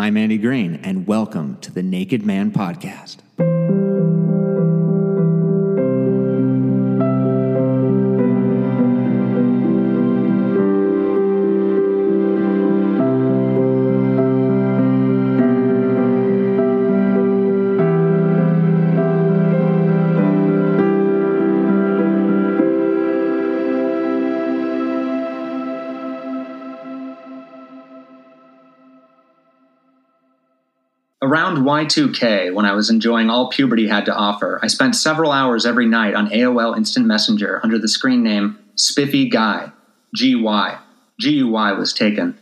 I'm Andy Green, and welcome to the Naked Man Podcast. Y2K, when I was enjoying all puberty had to offer, I spent several hours every night on AOL Instant Messenger under the screen name Spiffy Guy. GY. GUY was taken.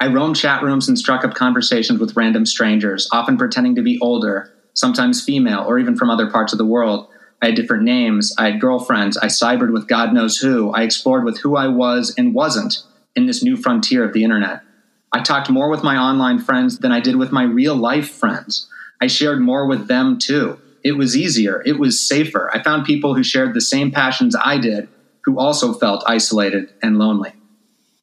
I roamed chat rooms and struck up conversations with random strangers, often pretending to be older, sometimes female, or even from other parts of the world. I had different names, I had girlfriends, I cybered with God knows who, I explored with who I was and wasn't in this new frontier of the internet. I talked more with my online friends than I did with my real life friends. I shared more with them too. It was easier, it was safer. I found people who shared the same passions I did, who also felt isolated and lonely.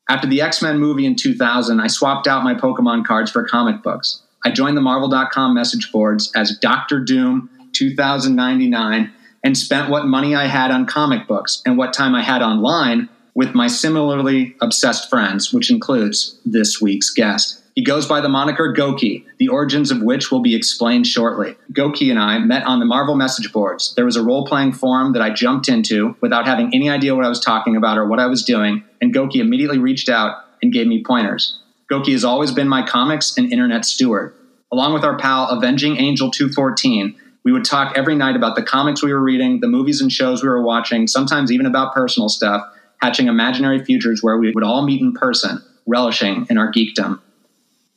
After the X Men movie in 2000, I swapped out my Pokemon cards for comic books. I joined the Marvel.com message boards as Doctor Doom 2099 and spent what money I had on comic books and what time I had online with my similarly obsessed friends, which includes this week's guest. He goes by the moniker Goki, the origins of which will be explained shortly. Goki and I met on the Marvel message boards. There was a role playing forum that I jumped into without having any idea what I was talking about or what I was doing, and Goki immediately reached out and gave me pointers. Goki has always been my comics and internet steward. Along with our pal Avenging Angel 214, we would talk every night about the comics we were reading, the movies and shows we were watching, sometimes even about personal stuff, hatching imaginary futures where we would all meet in person, relishing in our geekdom.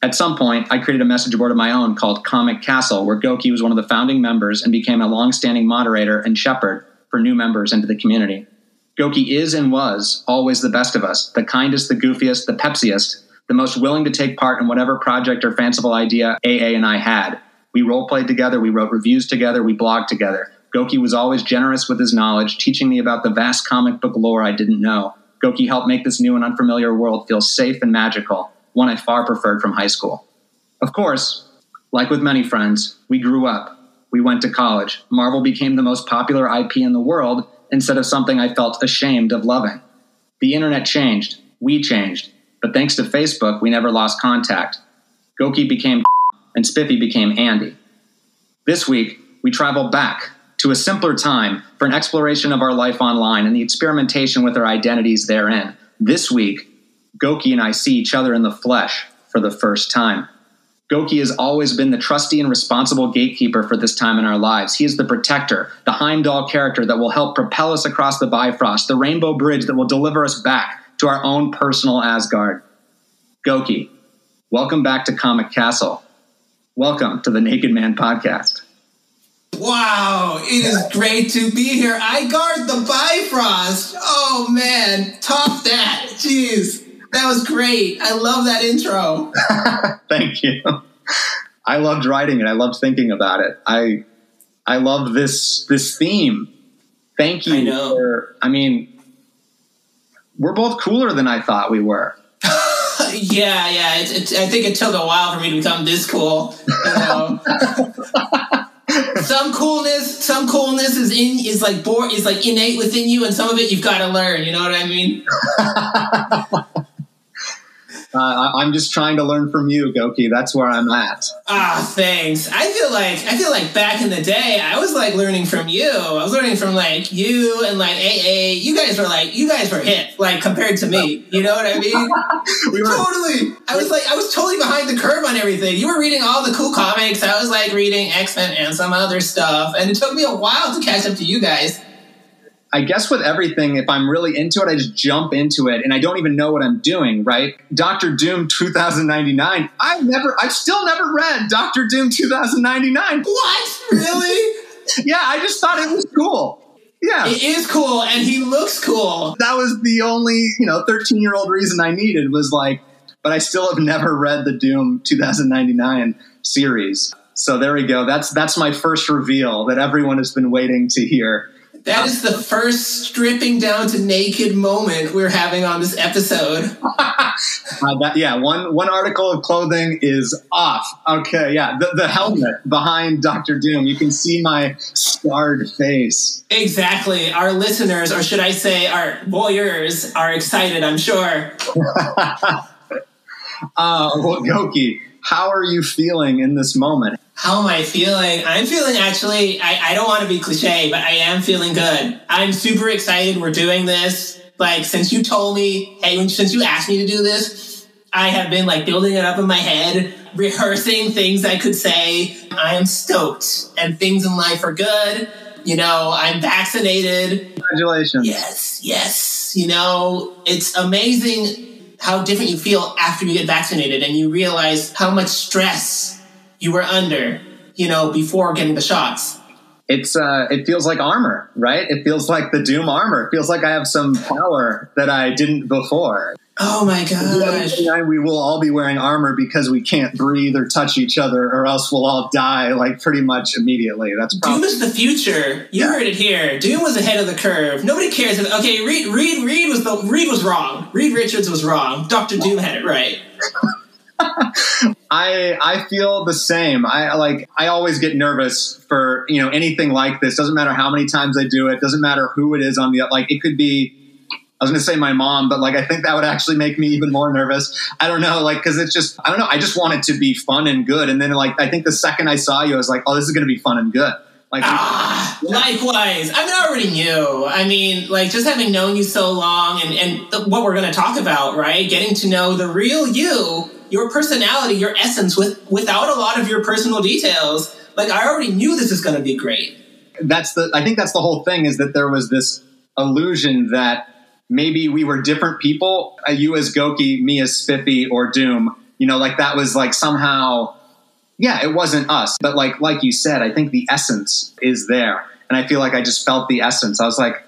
At some point, I created a message board of my own called Comic Castle, where Goki was one of the founding members and became a long-standing moderator and shepherd for new members into the community. Goki is and was always the best of us, the kindest, the goofiest, the pepsiest, the most willing to take part in whatever project or fanciful idea AA and I had. We role played together, we wrote reviews together, we blogged together. Goki was always generous with his knowledge, teaching me about the vast comic book lore I didn't know. Goki helped make this new and unfamiliar world feel safe and magical, one I far preferred from high school. Of course, like with many friends, we grew up. We went to college. Marvel became the most popular IP in the world instead of something I felt ashamed of loving. The internet changed. We changed. But thanks to Facebook, we never lost contact. Goki became and Spiffy became Andy. This week, we travel back to a simpler time for an exploration of our life online and the experimentation with our identities therein. This week, Goki and I see each other in the flesh for the first time. Goki has always been the trusty and responsible gatekeeper for this time in our lives. He is the protector, the Heimdall character that will help propel us across the Bifrost, the rainbow bridge that will deliver us back to our own personal Asgard. Goki, welcome back to Comic Castle. Welcome to the Naked Man podcast. Wow, it is great to be here. I guard the Bifrost. Oh man, top that. Jeez, that was great. I love that intro. Thank you. I loved writing it. I loved thinking about it. I I love this this theme. Thank you I know. for I mean we're both cooler than I thought we were. yeah, yeah. It, it, I think it took a while for me to become this cool. You know? some coolness, some coolness is in is like born is like innate within you, and some of it you've got to learn. You know what I mean? Uh, I- I'm just trying to learn from you, Goki. That's where I'm at. Ah, thanks. I feel like I feel like back in the day, I was like learning from you. I was learning from like you and like AA. You guys were like you guys were hit like compared to me. You know what I mean? We were totally. I was like I was totally behind the curve on everything. You were reading all the cool comics. I was like reading X Men and some other stuff, and it took me a while to catch up to you guys. I guess with everything, if I'm really into it, I just jump into it and I don't even know what I'm doing, right? Doctor Doom 2099. I've never, I've still never read Doctor Doom 2099. What? Really? Yeah, I just thought it was cool. Yeah. it is cool, and he looks cool. that was the only, you know, 13 year old reason I needed was like, but I still have never read the Doom 2099 series. So there we go. That's that's my first reveal that everyone has been waiting to hear. That is the first stripping down to naked moment we're having on this episode. Uh, that, yeah, one one article of clothing is off. Okay, yeah, the, the helmet behind Doctor Doom. You can see my scarred face. Exactly. Our listeners, or should I say, our voyeurs, are excited. I'm sure. Uh, well, Goki, how are you feeling in this moment? How am I feeling? I'm feeling actually, I, I don't want to be cliche, but I am feeling good. I'm super excited we're doing this. Like, since you told me, hey, since you asked me to do this, I have been like building it up in my head, rehearsing things I could say. I am stoked, and things in life are good. You know, I'm vaccinated. Congratulations. Yes, yes. You know, it's amazing how different you feel after you get vaccinated and you realize how much stress you were under, you know, before getting the shots. It's uh, it feels like armor, right? It feels like the Doom armor. It feels like I have some power that I didn't before. Oh my gosh. We will all be wearing armor because we can't breathe or touch each other, or else we'll all die like pretty much immediately. That's Doom probably is the future. You heard it here. Doom was ahead of the curve. Nobody cares. If, okay, Reed, Reed, Reed was the Reed was wrong. Reed Richards was wrong. Doctor Doom had it right. I I feel the same. I like I always get nervous for you know anything like this. Doesn't matter how many times I do it. Doesn't matter who it is on the like. It could be. I was going to say my mom, but like I think that would actually make me even more nervous. I don't know, like because it's just I don't know. I just want it to be fun and good. And then like I think the second I saw you, I was like, oh, this is going to be fun and good. Like Ah, likewise. I mean, I already knew. I mean, like just having known you so long, and and th- what we're going to talk about, right? Getting to know the real you, your personality, your essence, with without a lot of your personal details. Like I already knew this is going to be great. that's the I think that's the whole thing is that there was this illusion that maybe we were different people, uh, you as Goki, me as Spiffy or Doom. You know, like that was like somehow yeah, it wasn't us. But like like you said, I think the essence is there. And I feel like I just felt the essence. I was like,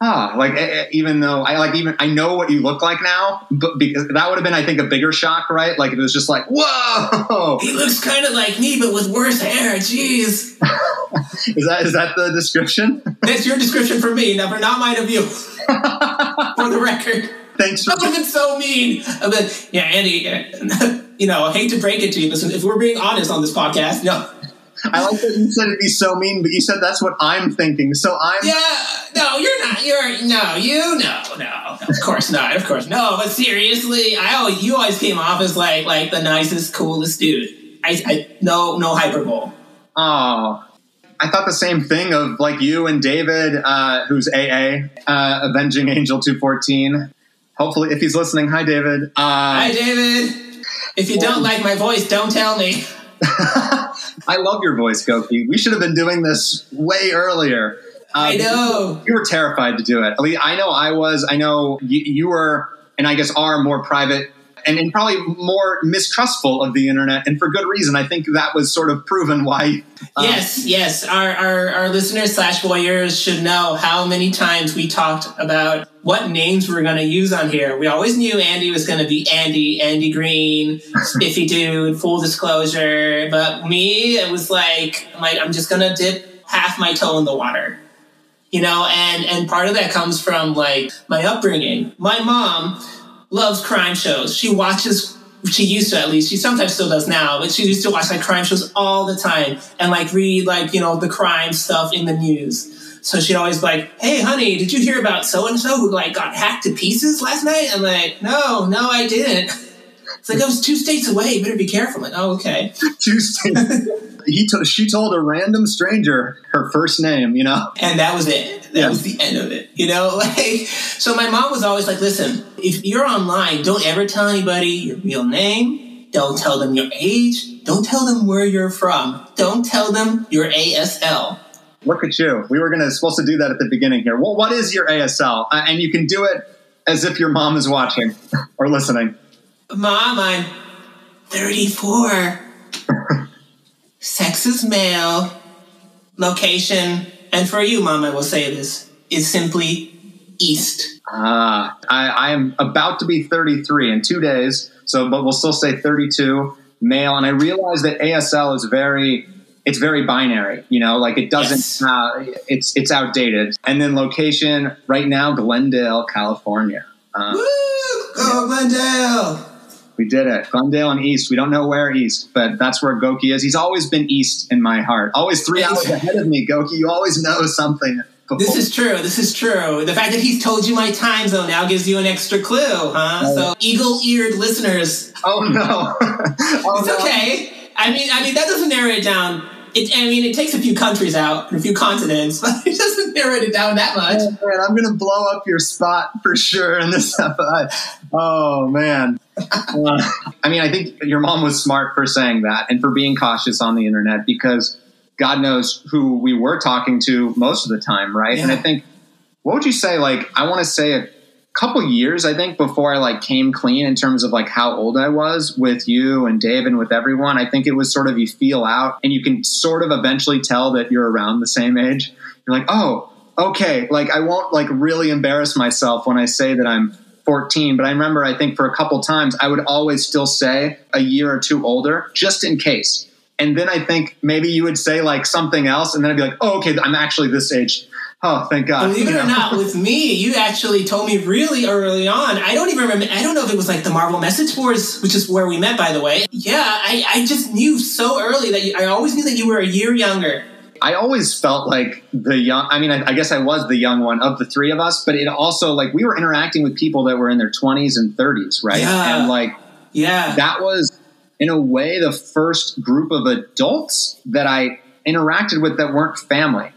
ah, like even though I like even I know what you look like now, but because that would have been I think a bigger shock, right? Like it was just like, whoa, He looks kind of like me, but with worse hair. Jeez, is that is that the description? that's your description for me, never not mine of you. for the record. Thanks for That would have been so mean. But yeah, Andy, you know, I hate to break it to you, but if we're being honest on this podcast, no. I like that you said it'd be so mean, but you said that's what I'm thinking. So I'm Yeah, no, you're not. You're no, you no, no. Of course not. Of course no. But seriously, I always you always came off as like like the nicest, coolest dude. I, I no no hyperbole. Oh, I thought the same thing of like you and David, uh, who's AA, uh, Avenging Angel 214. Hopefully, if he's listening, hi, David. Uh, Hi, David. If you don't like my voice, don't tell me. I love your voice, Goki. We should have been doing this way earlier. Uh, I know. You were terrified to do it. At least I know I was. I know you, you were, and I guess are more private and, and probably more mistrustful of the internet, and for good reason. I think that was sort of proven why. uh, Yes, yes. Our, our, our listeners slash voyeurs should know how many times we talked about what names we're going to use on here. We always knew Andy was going to be Andy, Andy Green, Spiffy Dude, full disclosure. But me, it was like, I'm, like, I'm just going to dip half my toe in the water. You know, and, and part of that comes from like my upbringing. My mom loves crime shows. She watches she used to at least she sometimes still does now but she used to watch like crime shows all the time and like read like you know the crime stuff in the news. So she'd always be like hey honey did you hear about so and so who like got hacked to pieces last night? I'm like no no i didn't it's like i was two states away you better be careful I'm like oh okay Tuesday. he to, she told a random stranger her first name. You know. and that was it. That Yeah. was the end of it. You know, like so. My mom was always like, "Listen, if you're online, don't ever tell anybody your real name. Don't tell them your age. Don't tell them where you're from. Don't tell them your ASL." Look at you. We were gonna supposed to do that at the beginning here. Well, what is your ASL? Uh, and you can do it as if your mom is watching or listening. Mom, I'm 34. Sex is male. Location, and for you, Mom, I will say this is simply East. Ah, I, I am about to be 33 in two days. So, but we'll still say 32 male. And I realize that ASL is very it's very binary, you know, like it doesn't, Yes. uh, it's, it's outdated. And then location right now, Glendale, California. Um, Woo! Go Glendale! We did it. Glendale and East. We don't know where East, but that's where Goki is. He's always been East in my heart. Always three hours ahead of me, Goki. You always know something. This is true. This is true. The fact that he's told you my time zone now gives you an extra clue, huh? Oh. So, eagle-eared listeners, oh no. oh, it's no. okay. I mean, I mean that doesn't narrow it down. It, I mean, it takes a few countries out, and a few continents, but it doesn't it down that much. Oh, man, I'm gonna blow up your spot for sure in this episode. Oh man. Uh, I mean, I think your mom was smart for saying that and for being cautious on the internet because God knows who we were talking to most of the time, right? And I think, what would you say? Like, I want to say a couple years, I think, before I like came clean in terms of like how old I was with you and Dave and with everyone. I think it was sort of you feel out and you can sort of eventually tell that you're around the same age. You're like, oh, okay. Like, I won't like really embarrass myself when I say that I'm 14, but I remember I think for a couple times I would always still say a year or two older just in case. And then I think maybe you would say like something else, and then I'd be like, oh, okay, I'm actually this age. Oh, thank God. Believe it You or not, with me, you actually told me really early on. I don't even remember. I don't know if it was like the Marvel message boards, which is where we met, by the way. Yeah, I, I just knew so early that you, I always knew that you were a year younger. I always felt like the young. I mean, I, I guess I was the young one of the three of us, but it also like we were interacting with people that were in their 20s and 30s, right? Yeah. And like Yeah. that was, in a way, the first group of adults that I interacted with that weren't family.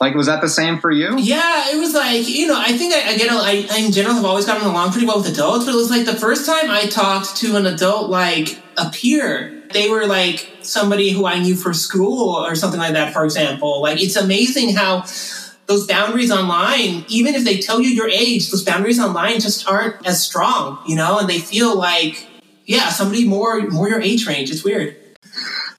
Like, was that the same for you? Yeah, it was like you know. I think I. I, I in general have always gotten along pretty well with adults, but it was like the first time I talked to an adult like a peer. They were like somebody who I knew for school or something like that. For example, like it's amazing how those boundaries online, even if they tell you your age, those boundaries online just aren't as strong, you know, and they feel like yeah, somebody more more your age range. It's weird.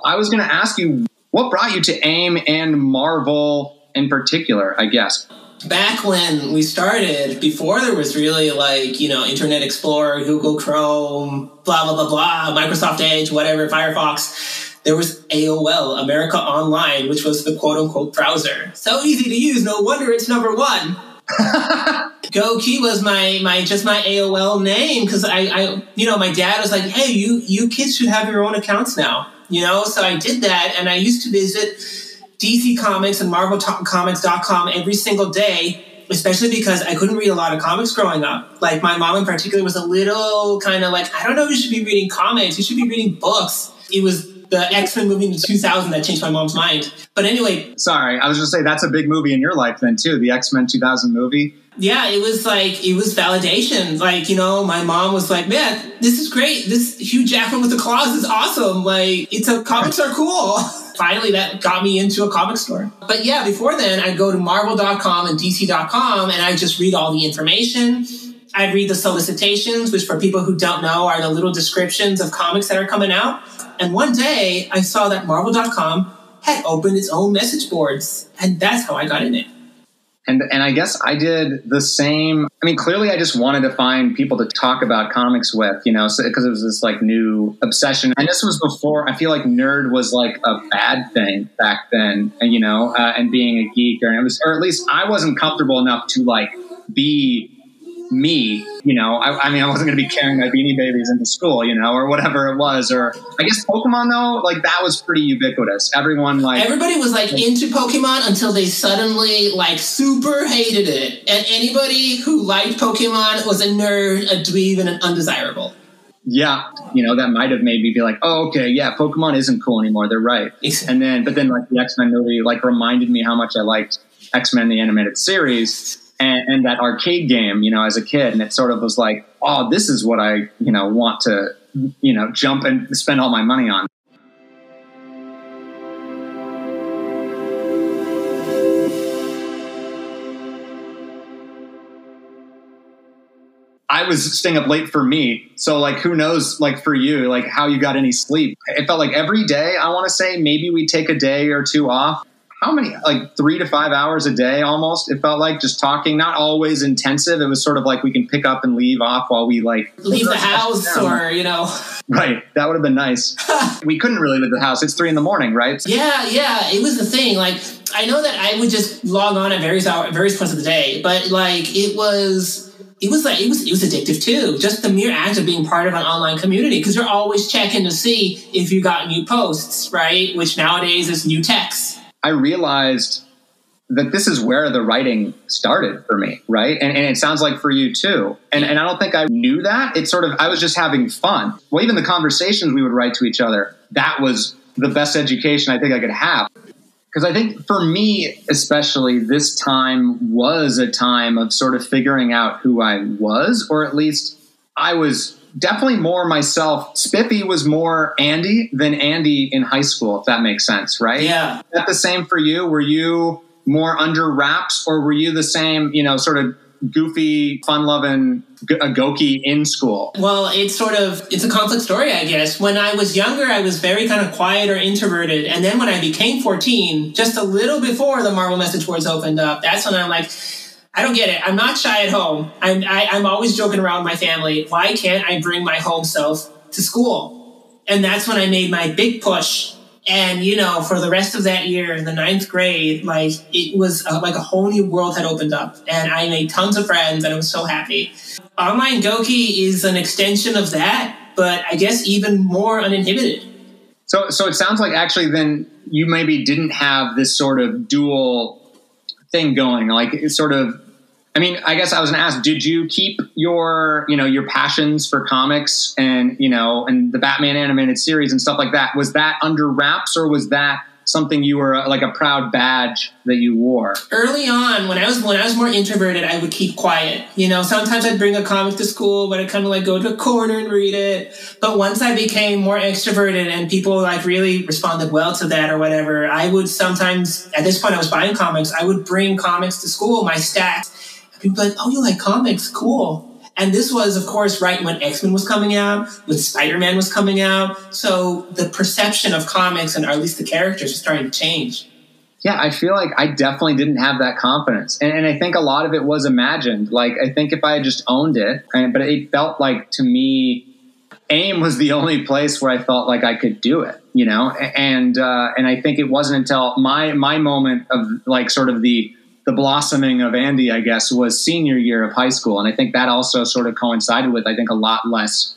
I was going to ask you what brought you to AIM and Marvel in particular, I guess. back when we started, before there was really like, you know, Internet Explorer, Google Chrome, blah, blah, blah, blah, Microsoft Edge, whatever, Firefox, there was AOL, America Online, which was the quote unquote browser. So easy to use, no wonder it's number one. Goki was my my just my AOL name because I, I you know my dad was like hey you you kids should have your own accounts now you know so I did that and I used to visit DC Comics and MarvelComics.com every single day especially because I couldn't read a lot of comics growing up like my mom in particular was a little kind of like I don't know if you should be reading comics you should be reading books it was the X-Men movie in 2000 that changed my mom's mind but anyway Sorry, I was just say that's a big movie in your life then too, the X Men 2000 movie. yeah, it was like it was validation. Like you know, my mom was like, "Man, this is great. This Hugh Jackman with the claws is awesome. Like, it's a comics are cool." Finally, that got me into a comic store. But yeah, before then, I'd go to Marvel.com and DC.com, and I just read all the information. I'd read the solicitations, which for people who don't know are the little descriptions of comics that are coming out. And one day, I saw that Marvel.com had opened its own message boards, and that's how I got in it. And and I guess I did the same. I mean, clearly, I just wanted to find people to talk about comics with, you know, because it was this like new obsession. And this was before I feel like nerd was like a bad thing back then, and you know, uh, and being a geek, or it was, or at least I wasn't comfortable enough to like be me, you know, I, I mean, I wasn't going to be carrying my beanie babies into school, you know, or whatever it was. Or I guess Pokemon, though, like that was pretty ubiquitous. Everyone, like, Everybody was like into Pokemon until they suddenly like super hated it. And anybody who liked Pokemon was a nerd, a dweeb, and an undesirable. yeah, you know, that might have made me be like, oh, okay, yeah, Pokemon isn't cool anymore. They're right. And then, but then, like, the X Men movie, like, reminded me how much I liked X Men, the animated series. And, and that arcade game, you know, as a kid, and it sort of was like, oh, this is what I, you know, want to, you know, jump and spend all my money on. I was staying up late for me. So like who knows like for you, like how you got any sleep. It felt like every day, I want to say maybe we take a day or two off. How many like 3 to 5 hours a day almost. It felt like just talking, not always intensive. It was sort of like we can pick up and leave off while we like Leave the house or, you know. Right. That would have been nice. we couldn't really leave the house. It's three in the morning, right? Yeah, yeah. It was the thing. Like, I know that I would just log on at various hours various points of the day, but like, it was. It was like it was it was addictive too. Just the mere act of being part of an online community because you're always checking to see if you got new posts, right? Which nowadays is new texts. I realized that this is where the writing started for me, right? And, and it sounds like for you too. And, and I don't think I knew that. It's sort of, I was just having fun. Well, even the conversations we would write to each other, that was the best education I think I could have. Because I think for me, especially, this time was a time of sort of figuring out who I was, or at least I was definitely more myself. Spiffy was more Andy than Andy in high school, if that makes sense, right? Yeah. Is that the same for you? Were you more under wraps, or were you the same, you know, sort of goofy, fun-loving a uh, Goki in school? Well, it's sort of it's a conflict story, I guess. When I was younger, I was very kind of quiet or introverted, and then when I became 14, just a little before the Marvel message boards opened up, that's when I'm like. I don't get it. I'm not shy at home. I'm, I, am i am always joking around my family. Why can't I bring my home self to school? And that's when I made my big push and you know for the rest of that year in the ninth grade like it was uh, like a whole new world had opened up and i made tons of friends and i was so happy online goki is an extension of that but i guess even more uninhibited so so it sounds like actually then you maybe didn't have this sort of dual thing going like sort of I mean, I guess I was to ask, did you keep your, you know, your passions for comics and, you know, and the Batman animated series and stuff like that? Was that under wraps or was that something you were like a proud badge that you wore? Early on, when I was when I was more introverted, I would keep quiet. You know, sometimes I'd bring a comic to school, but I'd kind of like go to a corner and read it. But once I became more extroverted and people like really responded well to that or whatever, I would sometimes at this point I was buying comics. I would bring comics to school, my stacks people like, oh, you like comics? Cool. And this was, of course, right when X Men was coming out, when Spider Man was coming out. So the perception of comics and or at least the characters was starting to change. Yeah, I feel like I definitely didn't have that confidence. And, and I think a lot of it was imagined. Like, I think if I had just owned it, and, but it felt like to me, AIM was the only place where I felt like I could do it, you know? And, uh, and I think it wasn't until my, my moment of like sort of the, the blossoming of Andy, I guess, was senior year of high school, and I think that also sort of coincided with I think a lot less,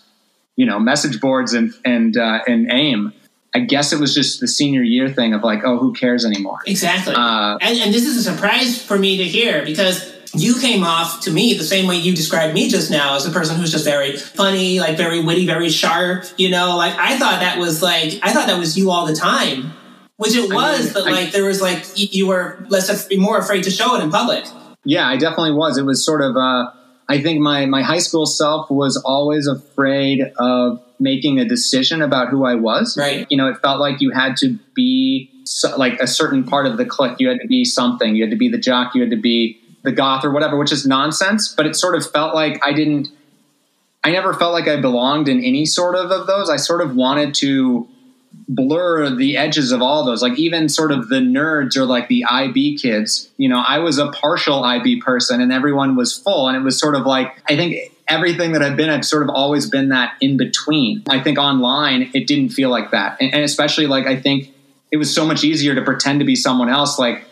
you know, message boards and and uh, and AIM. I guess it was just the senior year thing of like, oh, who cares anymore? Exactly. Uh, and, and this is a surprise for me to hear because you came off to me the same way you described me just now as a person who's just very funny, like very witty, very sharp. You know, like I thought that was like I thought that was you all the time which it was, I mean, but like I, there was like you were less of be more afraid to show it in public. Yeah, I definitely was. It was sort of. Uh, I think my my high school self was always afraid of making a decision about who I was. Right. You know, it felt like you had to be so, like a certain part of the clique. You had to be something. You had to be the jock. You had to be the goth or whatever, which is nonsense. But it sort of felt like I didn't. I never felt like I belonged in any sort of of those. I sort of wanted to blur the edges of all those. Like even sort of the nerds or like the IB kids. You know, I was a partial IB person and everyone was full. And it was sort of like, I think everything that I've been, I've sort of always been that in between. I think online, it didn't feel like that. And, and especially like, I think it was so much easier to pretend to be someone else. Like,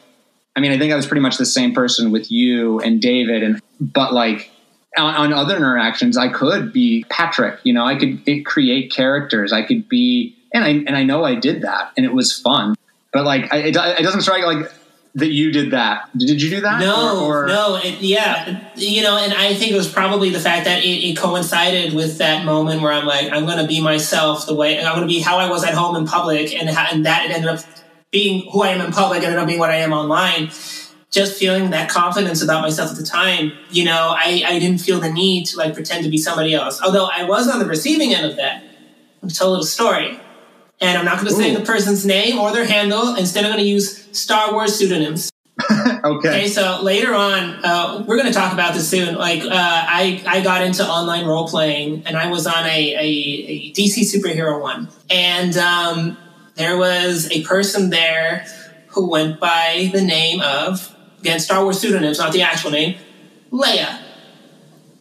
I mean, I think I was pretty much the same person with you and David. And, but like, on, on other interactions, I could be Patrick, you know, I could eh, create characters. I could be and I and I know I did that, and it was fun. But like, I, it, it doesn't strike like that you did that. Did you do that? No, or, or? no. It, yeah, you know, and I think it was probably the fact that it, it coincided with that moment where I'm like, I'm going to be myself the way I'm going to be how I was at home in public, and and that ended up being who I am in public, ended up being what I am online. Just feeling that confidence about myself at the time, you know, I, I didn't feel the need to like pretend to be somebody else. Although I was on the receiving end of that. I'll tell a little story and I'm not going to say the person's name or their handle. Instead, I'm going to use Star Wars pseudonyms. okay. Okay. So later on, uh, we're going to talk about this soon. Like, uh, I I got into online role playing, and I was on a, a, a DC superhero one, and um, there was a person there who went by the name of again Star Wars pseudonyms, not the actual name, Leia.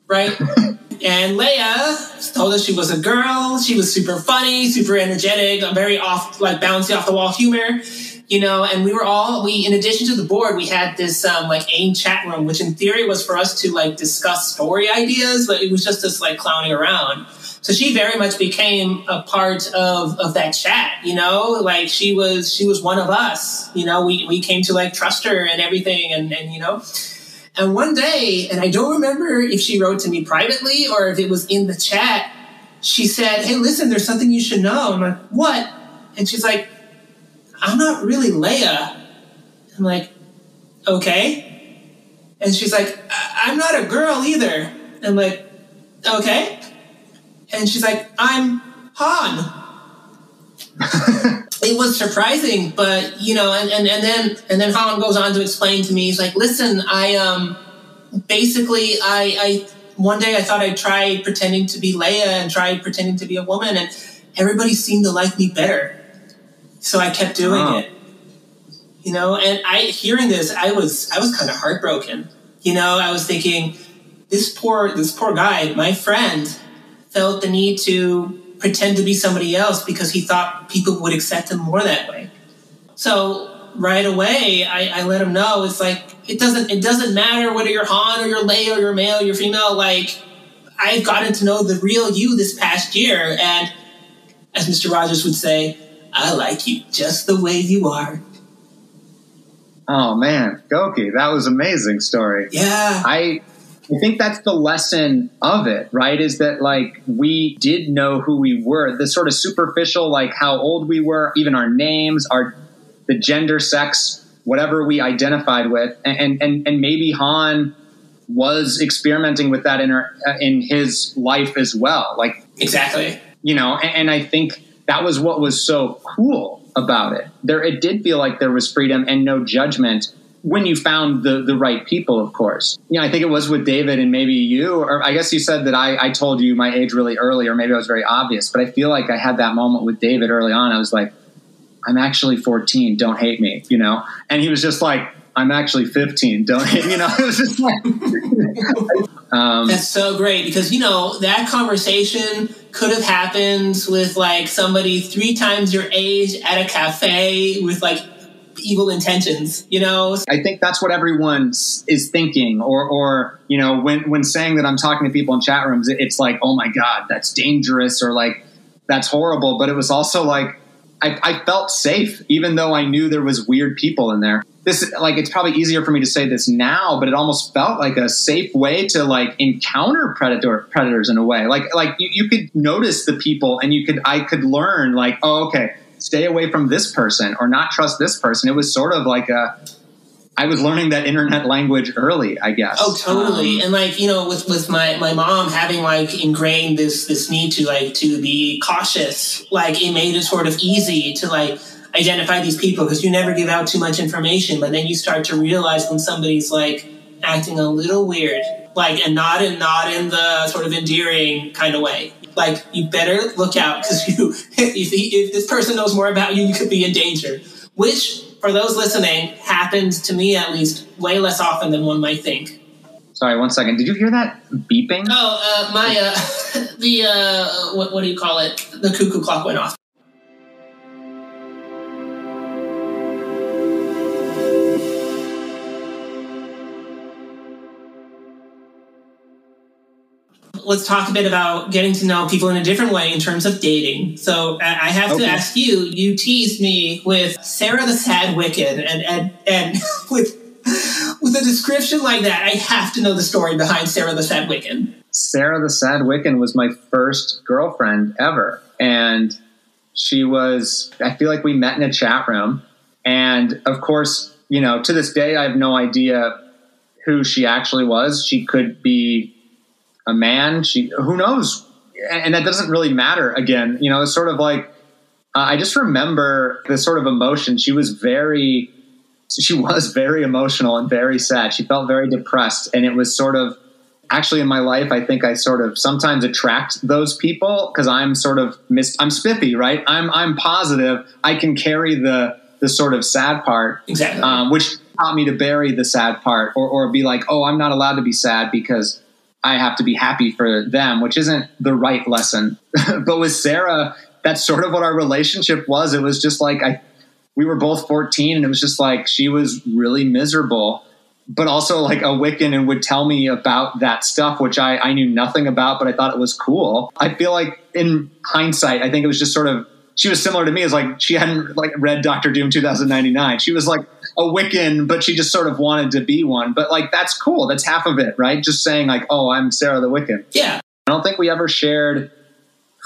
Right. and Leia told us she was a girl. She was super funny, super energetic, very off, like bouncy off the wall humor, you know. And we were all we, in addition to the board, we had this um, like AIM chat room, which in theory was for us to like discuss story ideas, but it was just us like clowning around. So she very much became a part of, of that chat, you know, like she was, she was one of us, you know, we, we came to like trust her and everything. And, and, you know, and one day, and I don't remember if she wrote to me privately or if it was in the chat, she said, Hey, listen, there's something you should know. I'm like, What? And she's like, I'm not really Leia. I'm like, Okay. And she's like, I'm not a girl either. I'm like, Okay. And she's like, I'm Han. it was surprising, but you know, and, and, and then and then Han goes on to explain to me, he's like, listen, I um basically I I one day I thought I'd try pretending to be Leia and try pretending to be a woman and everybody seemed to like me better. So I kept doing oh. it. You know, and I hearing this, I was I was kind of heartbroken. You know, I was thinking, this poor this poor guy, my friend, felt the need to pretend to be somebody else because he thought people would accept him more that way. So right away, I, I let him know it's like it doesn't it doesn't matter whether you're Han or you're Leia or you're male or you're female. Like I've gotten to know the real you this past year, and as Mr. Rogers would say, I like you just the way you are. Oh man, Goki, that was amazing story. Yeah. I I think that's the lesson of it, right? Is that like we did know who we were, the sort of superficial, like how old we were, even our names, our the gender, sex, whatever we identified with, and and and maybe Han was experimenting with that in her, uh, in his life as well, like exactly, you know, and, and I think that was what was so cool about it. There, it did feel like there was freedom and no judgment when you found the the right people, of course. You know, I think it was with David and maybe you, or I guess you said that I, I told you my age really early, or maybe I was very obvious, but I feel like I had that moment with David early on. I was like, I'm actually 14, don't hate me, you know? And he was just like, I'm actually 15, don't hate you know? It was just like, um, That's so great because, you know, that conversation could have happened with like somebody three times your age at a cafe with like evil intentions, you know? I think that's what everyone is thinking, or, or, you know, when, when saying that I'm talking to people in chat rooms, it's like, oh my God, that's dangerous, or like, that's horrible. But it was also like, I, I felt safe, even though I knew there was weird people in there. This, like, it's probably easier for me to say this now, but it almost felt like a safe way to like encounter predator predators in a way. Like, like you, you could notice the people, and you could, I could learn, like, oh, okay, stay away from this person or not trust this person. It was sort of like a I was learning that internet language early, I guess. Oh, totally. Um, and like, you know, with, with my, my mom having like ingrained this, this need to like, to be cautious, like it made it sort of easy to like identify these people because you never give out too much information. But then you start to realize when somebody's like acting a little weird, like, and not in, not in the sort of endearing kind of way like you better look out because you if, he, if this person knows more about you you could be in danger. Which for those listening happens to me at least way less often than one might think. Sorry one second. Did you hear that beeping? Oh uh, my uh, the uh, what, what do you call it? The cuckoo clock went off let's talk a bit about getting to know people in a different way in terms of dating. So I have okay. to ask you. You teased me with Sarah the Sad Wiccan, and and and with with a description like that, I have to know the story behind Sarah the Sad Wiccan. Sarah the Sad Wiccan was my first girlfriend ever, and she was. I feel like we met in a chat room, and of course, you know, to this day, I have no idea who she actually was. She could be a man. She who knows, and that doesn't really matter. Again, you know, it's sort of like uh, I just remember the sort of emotion. She was very, she was very emotional and very sad. She felt very depressed, and it was sort of actually in my life. I think I sort of sometimes attract those people because I'm sort of mis- I'm spiffy, right? I'm I'm positive. I can carry the the sort of sad part, exactly, um, which taught me to bury the sad part or or be like, oh, I'm not allowed to be sad because I have to be happy for them, which isn't the right lesson. but with Sarah, that's sort of what our relationship was. It was just like I we were both 14 and it was just like she was really miserable but also like a Wiccan and would tell me about that stuff, which I, I knew nothing about, but I thought it was cool. I feel like in hindsight, I think it was just sort of she was similar to me as like she hadn't like read Doctor Doom 2099. She was like a Wiccan, but she just sort of wanted to be one. But like that's cool. That's half of it, right? Just saying like, oh, I'm Sarah the Wiccan. Yeah. I don't think we ever shared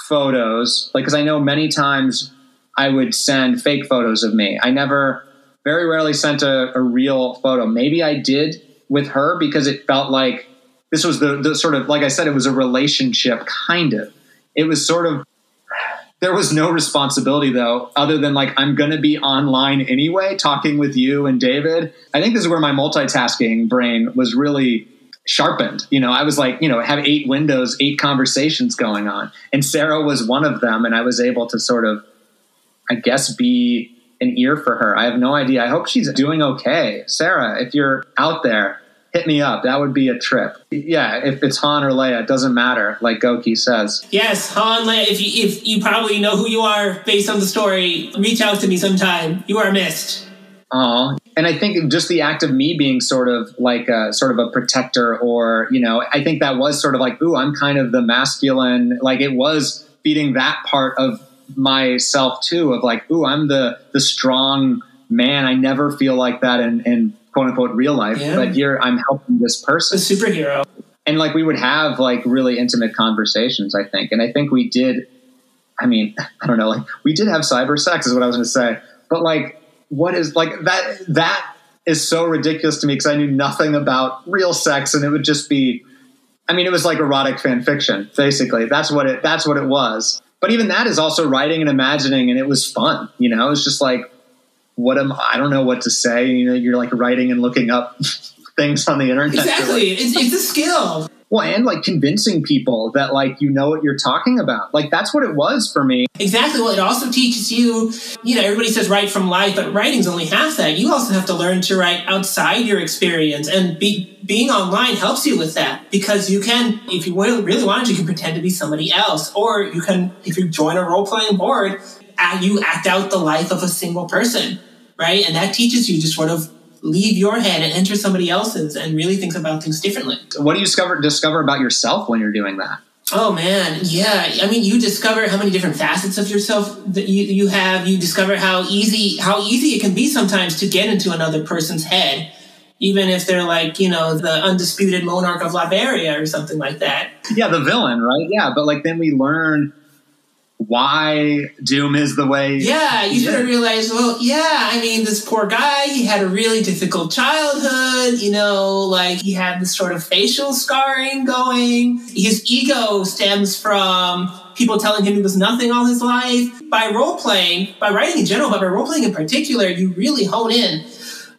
photos, like because I know many times I would send fake photos of me. I never, very rarely sent a, a real photo. Maybe I did with her because it felt like this was the, the sort of like I said, it was a relationship kind of. It was sort of there was no responsibility though, other than like I'm going to be online anyway, talking with you and David. I think this is where my multitasking brain was really sharpened. You know, I was like, you know, have eight windows, eight conversations going on, and Sarah was one of them, and I was able to sort of, I guess, be an ear for her. I have no idea. I hope she's doing okay, Sarah. If you're out there, hit me up. That would be a trip. Yeah, if it's Han or Leia, it doesn't matter. Like Goki says. Yes, Han, Leia. If you if you probably know who you are based on the story, reach out to me sometime. You are missed. Oh, and I think just the act of me being sort of like a sort of a protector, or you know, I think that was sort of like, ooh, I'm kind of the masculine. Like it was feeding that part of myself too, of like, ooh, I'm the the strong man. I never feel like that in, in quote unquote real life, Yeah. but here I'm helping this person. The superhero. and like we would have like really intimate conversations i think and i think we did i mean i don't know like we did have cyber sex is what i was going to say but like what is like that that is so ridiculous to me because i knew nothing about real sex and it would just be i mean it was like erotic fan fiction basically that's what it that's what it was but even that is also writing and imagining and it was fun you know it was just like what am i don't know what to say you know you're like writing and looking up things on the internet Exactly. It's, it's a skill. well, and like convincing people that like you know what you're talking about. Like that's what it was for me. Exactly. Well, it also teaches you, you know, everybody says write from life, but writing's only half that. You also have to learn to write outside your experience. And be, being online helps you with that because you can, if you really wanted, you can pretend to be somebody else. Or you can, if you join a role playing board, you act out the life of a single person, right? And that teaches you to sort of leave your head and enter somebody else's and really think about things differently. What do you discover discover about yourself when you're doing that? Oh man, yeah. I mean, you discover how many different facets of yourself that you, you have. You discover how easy how easy it can be sometimes to get into another person's head, even if they're like you know the undisputed monarch of Latveria or something like that. Yeah, the villain, right? Yeah, but like then we learn why Doom is the way. Yeah, you sort of realize, well, yeah, I mean, this poor guy, he had a really difficult childhood, you know, like he had this sort of facial scarring going. His ego stems from people telling him he was nothing all his life. By role playing, by writing in general, but by role playing in particular, you really hone in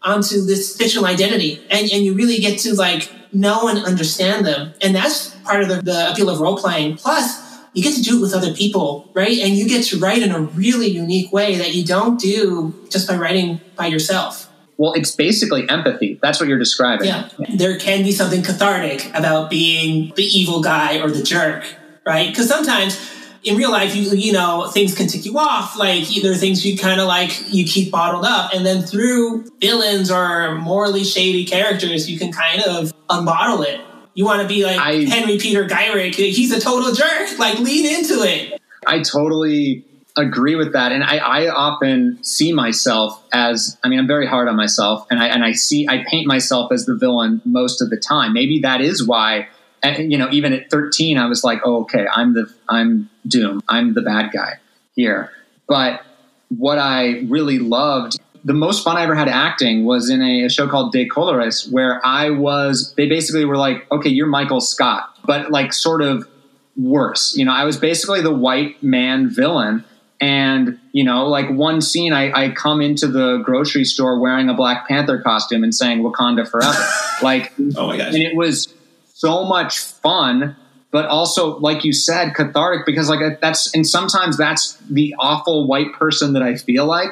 onto this fictional identity and, and you really get to like know and understand them. And that's part of the, the appeal of role playing. Plus, you get to do it with other people, right? And you get to write in a really unique way that you don't do just by writing by yourself. Well, it's basically empathy. That's what you're describing. Yeah. There can be something cathartic about being the evil guy or the jerk, right? Because sometimes in real life, you, you know, things can tick you off. Like there are things you kind of like, you keep bottled up. And then through villains or morally shady characters, you can kind of unbottle it. You want to be like I- Henry Peter Gyrich. He's a total jerk. Like lean into it. I totally agree with that, and I, I often see myself as. I mean, I'm very hard on myself, and I and I see I paint myself as the villain most of the time. Maybe that is why. And, you know, even at 13, I was like, "Oh, okay, I'm the I'm Doom. I'm the bad guy here." But what I really loved, the most fun I ever had acting was in a, a show called De Colores, where I was. They basically were like, "Okay, you're Michael Scott," but like sort of worse. You know, I was basically the white man villain. And, you know, like one scene, I, I come into the grocery store wearing a Black Panther costume and saying Wakanda forever. like, Oh my gosh. and it was so much fun, but also, like you said, cathartic because, like, that's, and sometimes that's the awful white person that I feel like.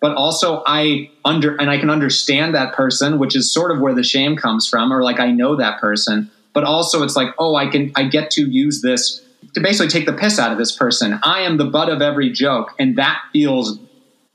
But also, I under, and I can understand that person, which is sort of where the shame comes from, or like I know that person but also it's like, oh, I can I get to use this to basically take the piss out of this person. I am the butt of every joke, and that feels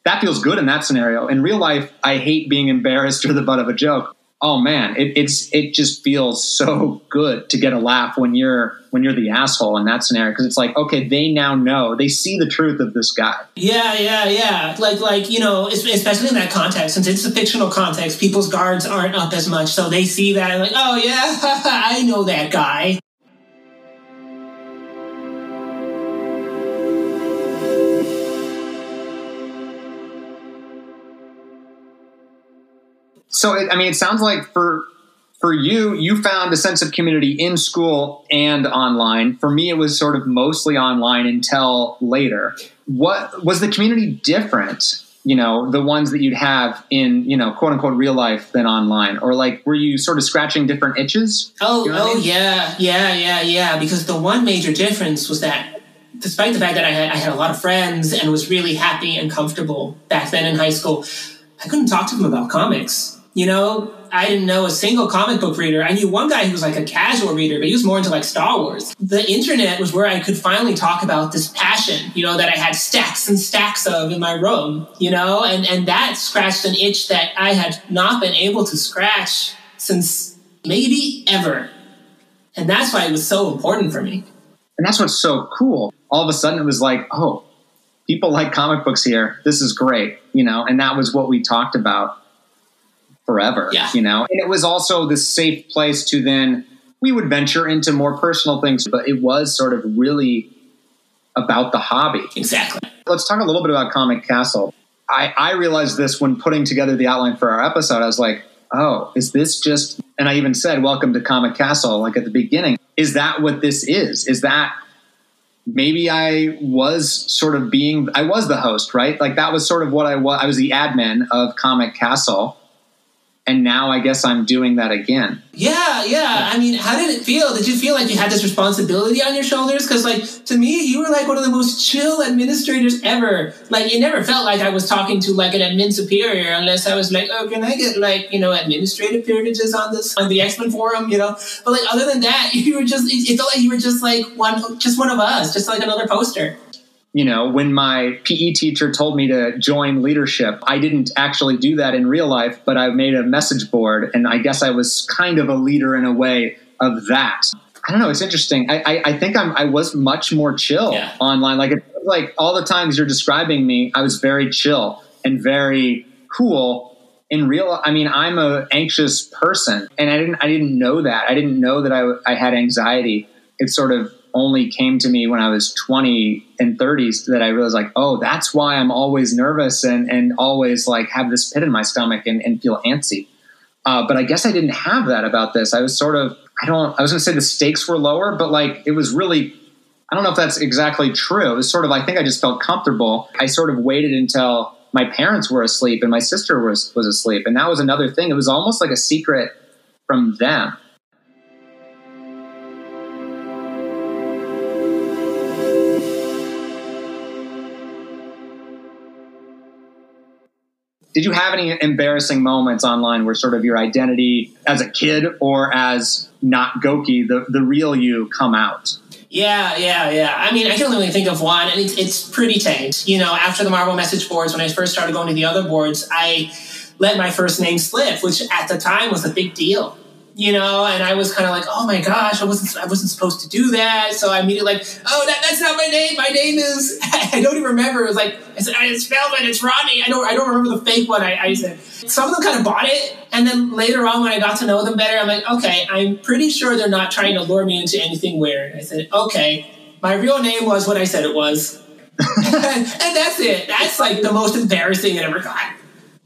that feels good in that scenario. In real life, I hate being embarrassed or the butt of a joke. Oh man, it, it's it just feels so good to get a laugh when you're when you're the asshole in that scenario because it's like okay, they now know they see the truth of this guy. Yeah, yeah, yeah. Like, like you know, especially in that context, since it's a fictional context, people's guards aren't up as much, so they see that like, oh yeah, I know that guy. So, it, I mean, it sounds like for for you, you found a sense of community in school and online. For me, it was sort of mostly online until later. What was the community different? You know, the ones that you'd have in you know quote unquote real life than online, or like were you sort of scratching different itches? Oh, you know oh I mean? yeah, yeah, yeah, yeah. Because the one major difference was that despite the fact that I had, I had a lot of friends and was really happy and comfortable back then in high school, I couldn't talk to them about comics. You know, I didn't know a single comic book reader. I knew one guy who was like a casual reader, but he was more into like Star Wars. The internet was where I could finally talk about this passion, you know, that I had stacks and stacks of in my room, you know, and, and that scratched an itch that I had not been able to scratch since maybe ever. And that's why it was so important for me. And that's what's so cool. All of a sudden it was like, oh, people like comic books here. This is great, you know, and that was what we talked about forever. Yeah. You know, and it was also the safe place to then we would venture into more personal things, but it was sort of really about the hobby. Exactly. Let's talk a little bit about Comic Castle. I, I realized this when putting together the outline for our episode. I was like, oh, is this just, and I even said, welcome to Comic Castle, like at the beginning. Is that what this is? Is that maybe I was sort of being, I was the host, right? Like that was sort of what I was. I was the admin of Comic Castle and now I guess I'm doing that again. Yeah, yeah. I mean, how did it feel? Did you feel like you had this responsibility on your shoulders? Because, like, to me, you were like one of the most chill administrators ever. Like, it never felt like I was talking to like an admin superior, unless I was like, oh, can I get like you know administrative privileges on this on the X Men forum, you know? But like, other than that, you were just it felt like you were just like one, just one of us, just like another poster you know, when my PE teacher told me to join leadership, I didn't actually do that in real life, but I made a message board, and I guess I was kind of a leader in a way of that. I don't know. It's interesting. I, I, I think I'm, I was much more chill yeah. online. Like, it, like all the times you're describing me, I was very chill and very cool. In real, I mean, I'm a anxious person, and I didn't, I didn't know that. I didn't know that I, I had anxiety. It sort of only came to me when I was 20 and 30s that I realized like, oh, that's why I'm always nervous and, and always like have this pit in my stomach and, and feel antsy. Uh, but I guess I didn't have that about this. I was sort of, I don't, I was going to say the stakes were lower, but like it was really, I don't know if that's exactly true. It was sort of, I think I just felt comfortable. I sort of waited until my parents were asleep and my sister was, was asleep. And that was another thing. It was almost like a secret from them did you have any embarrassing moments online where sort of your identity as a kid or as not Goki, the, the real you, come out? Yeah, yeah, yeah. I mean, I can only think of one, and it's, it's pretty tame. You know, after the Marvel message boards, when I first started going to the other boards, I let my first name slip, which at the time was a big deal you know, and I was kind of like, oh my gosh, I wasn't, I wasn't supposed to do that. So I immediately like, oh, that, that's not my name. My name is, I don't even remember. It was like, I said, I spelled it. It's Rodney. I don't, I don't remember the fake one. I, I said, some of them kind of bought it. And then later on, when I got to know them better, I'm like, okay, I'm pretty sure they're not trying to lure me into anything weird. I said, okay, my real name was what I said it was. and that's it. That's like the most embarrassing I ever got.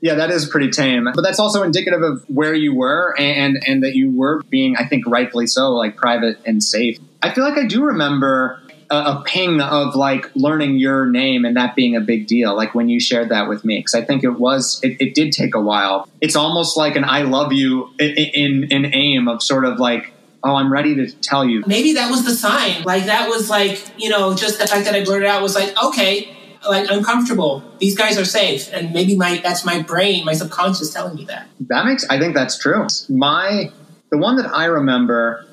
Yeah, that is pretty tame. But that's also indicative of where you were and and that you were being, I think, rightfully so, like private and safe. I feel like I do remember a, a ping of like learning your name and that being a big deal. Like when you shared that with me, because I think it was it, it, did take a while. It's almost like an "I love you" in, in in AIM of sort of like oh, I'm ready to tell you. Maybe that was the sign. Like that was like, you know, just the fact that I blurted out was like, okay, like uncomfortable. These guys are safe, and maybe my that's my brain, my subconscious telling me that. That makes I think that's true. My the one that I remember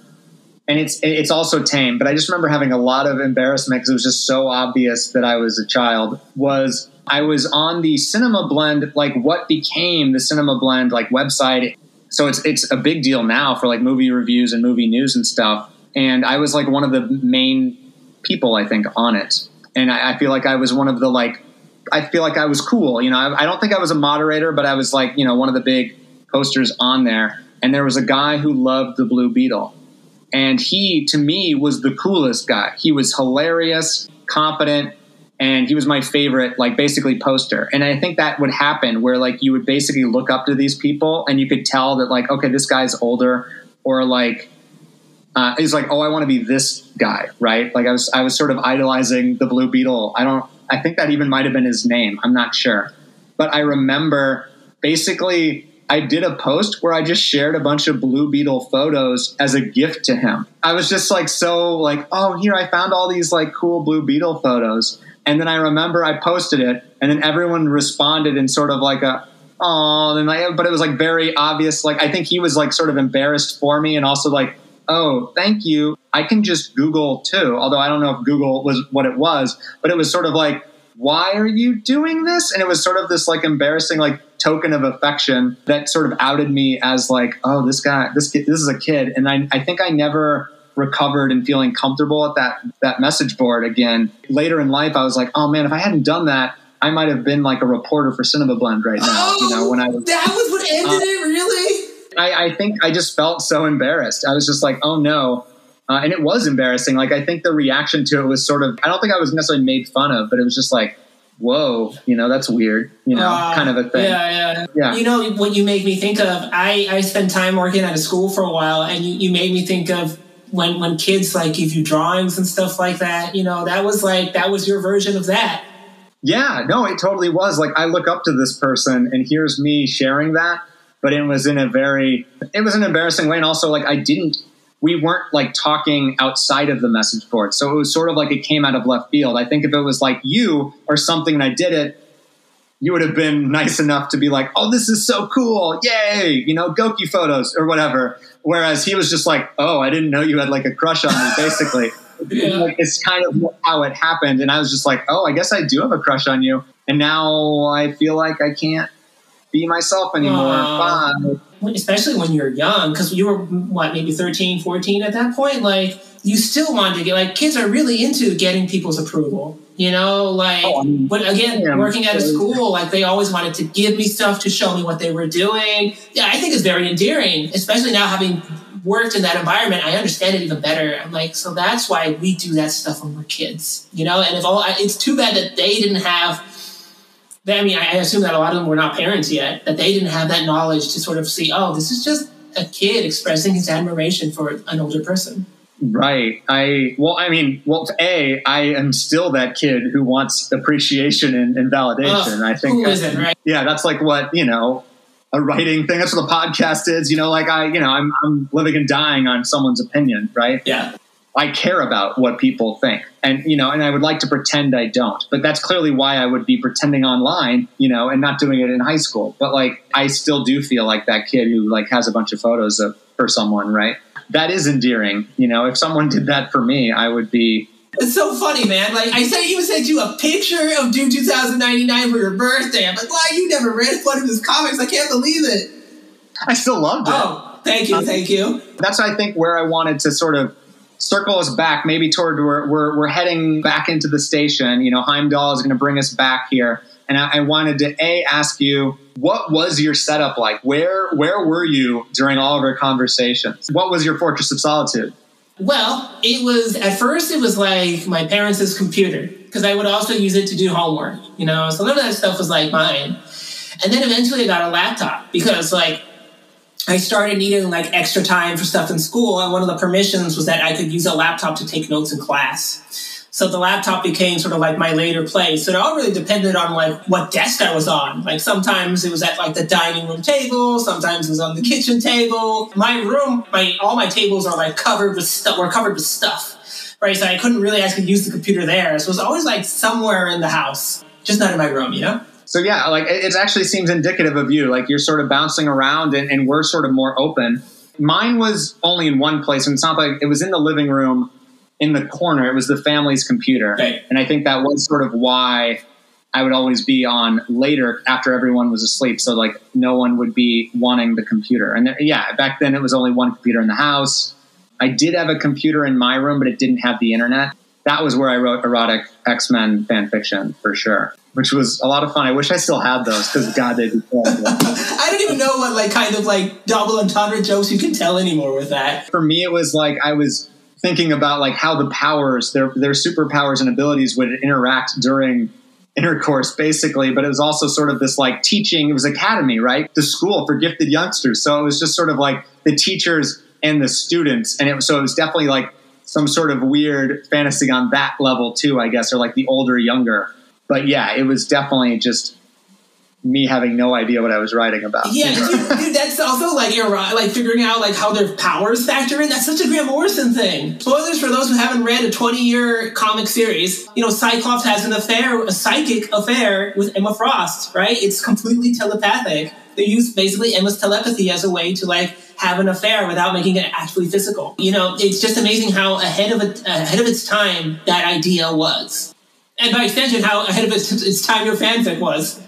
and it's it's also tame. But I just remember having a lot of embarrassment because it was just so obvious that I was a child. Was I was on the Cinema Blend, like what became the Cinema Blend like website. So it's it's a big deal now for like movie reviews and movie news and stuff. And I was like one of the main people I think on it, and I, I feel like I was one of the like I feel like I was cool. You know, I, I don't think I was a moderator, but I was like you know one of the big posters on there. And there was a guy who loved the Blue Beetle and he, to me, was the coolest guy. He was hilarious, confident, and he was my favorite, like basically poster. And I think that would happen where like you would basically look up to these people and you could tell that like, okay, this guy's older or like, uh, he's like, oh, I want to be this guy, right? Like I was, I was sort of idolizing the Blue Beetle. I don't, I think that even might have been his name. I'm not sure, but I remember basically I did a post where I just shared a bunch of Blue Beetle photos as a gift to him. I was just like so like, oh, here I found all these like cool Blue Beetle photos. And then I remember I posted it and then everyone responded in sort of like a oh, and like but it was like very obvious like I think he was like sort of embarrassed for me and also like, "Oh, thank you. I can just Google too." Although I don't know if Google was what it was, but it was sort of like why are you doing this? And it was sort of this like embarrassing like token of affection that sort of outed me as like, oh, this guy, this kid, this is a kid. And I, I think I never recovered and feeling comfortable at that that message board again. Later in life, I was like, oh man, if I hadn't done that, I might have been like a reporter for Cinema Blend right now. Oh, you know, when I was that was what ended uh, it. I, I, think I just felt so embarrassed. I was just like, oh no. Uh, and it was embarrassing. Like, I think the reaction to it was sort of, I don't think I was necessarily made fun of, but it was just like, whoa, you know, that's weird, you know, uh, kind of a thing. Yeah, yeah. Yeah. You know, what you make me think of, I, I spent time working at a school for a while, and you, you made me think of when, when kids like give you drawings and stuff like that, you know, that was like, that was your version of that. Yeah, no, it totally was. Like, I look up to this person, and here's me sharing that, but it was in a very, it was an embarrassing way. And also, like, I didn't we weren't like talking outside of the message board. So it was sort of like it came out of left field. I think if it was like you or something and I did it, you would have been nice enough to be like, oh, this is so cool. Yay. You know, Goki photos or whatever. Whereas he was just like, oh, I didn't know you had like a crush on me, basically. yeah. like, it's kind of how it happened. And I was just like, oh, I guess I do have a crush on you. And now I feel like I can't be myself anymore. Uh, Especially when you're young, because you were, what, maybe 13, 14 at that point? Like, you still want to get, like, kids are really into getting people's approval. You know, like, oh, but again, yeah, working at a school, like, they always wanted to give me stuff to show me what they were doing. Yeah, I think it's very endearing, especially now having worked in that environment, I understand it even better. I'm like, so that's why we do that stuff when we're kids, you know. And if all, it's too bad that they didn't have they, I mean, I assume that a lot of them were not parents yet, that they didn't have that knowledge to sort of see, oh, this is just a kid expressing his admiration for an older person. Right. I well, I mean, well, a I am still that kid who wants appreciation and, and validation. I think who isn't right? Yeah, that's like what you know, a writing thing. That's what the podcast is. You know, like I, you know, I'm I'm living and dying on someone's opinion, right? Yeah. I care about what people think. And, you know, and I would like to pretend I don't. But that's clearly why I would be pretending online, you know, and not doing it in high school. But like, I still do feel like that kid who like has a bunch of photos of for someone, right? That is endearing. You know, if someone did that for me, I would be. It's so funny, man. Like I said, even sent you a picture of Doom 2099 for your birthday. I'm like, wow, you never read one of his comics. I can't believe it. I still loved it. Oh, thank you, uh, thank you. That's I think where I wanted to sort of circle us back, maybe toward where we're, we're heading back into the station. You know, Heimdall is going to bring us back here. And I, I, wanted to a ask you, what was your setup like? Where where were you during all of our conversations? What was your fortress of solitude? Well, it was at first it was like my parents' computer because I would also use it to do homework. You know, so none of that stuff was like mine. And then eventually I got a laptop because like I started needing like extra time for stuff in school, and one of the permissions was that I could use a laptop to take notes in class. So the laptop became sort of like my later place. So it all really depended on like what desk I was on. Like sometimes it was at like the dining room table, sometimes it was on the kitchen table. My room, my all my tables are like covered with stuff. Were covered with stuff, right? So I couldn't really actually use the computer there. So it was always like somewhere in the house, just not in my room, you know so yeah, like it, it, actually seems indicative of you. Like you're sort of bouncing around, and, and, we're sort of more open. Mine was only in one place, and it's not like it was in the living room in the corner. It was the family's computer. Right. And I think that was sort of why I would always be on later after everyone was asleep. So, like, no one would be wanting the computer. And there, yeah, back then it was only one computer in the house. I did have a computer in my room, but it didn't have the internet. That was where I wrote erotic X Men fan fiction for sure, which was a lot of fun. I wish I still had those because God, they'd be. I don't even know what like kind of like double entendre jokes you can tell anymore with that. for me, it was like I was thinking about like how the powers, their their superpowers and abilities would interact during intercourse, basically. But it was also sort of this like teaching. It was academy, right? The school for gifted youngsters. So it was just sort of like the teachers and the students, and it was so it was definitely like some sort of weird fantasy on that level too, I guess, or like the older, younger. But yeah, it was definitely just me having no idea what I was writing about. Yeah, dude, dude, that's also like you're right, like figuring out like how their powers factor in. That's such a Grant Morrison thing. Spoilers for those who haven't read a 20 year comic series. You know, Cyclops has an affair, a psychic affair with Emma Frost, right? It's completely telepathic. They use basically Emma's telepathy as a way to like have an affair without making it actually physical. You know, it's just amazing how ahead of it, ahead of its time that idea was, and by extension, how ahead of its, its time your fanfic was.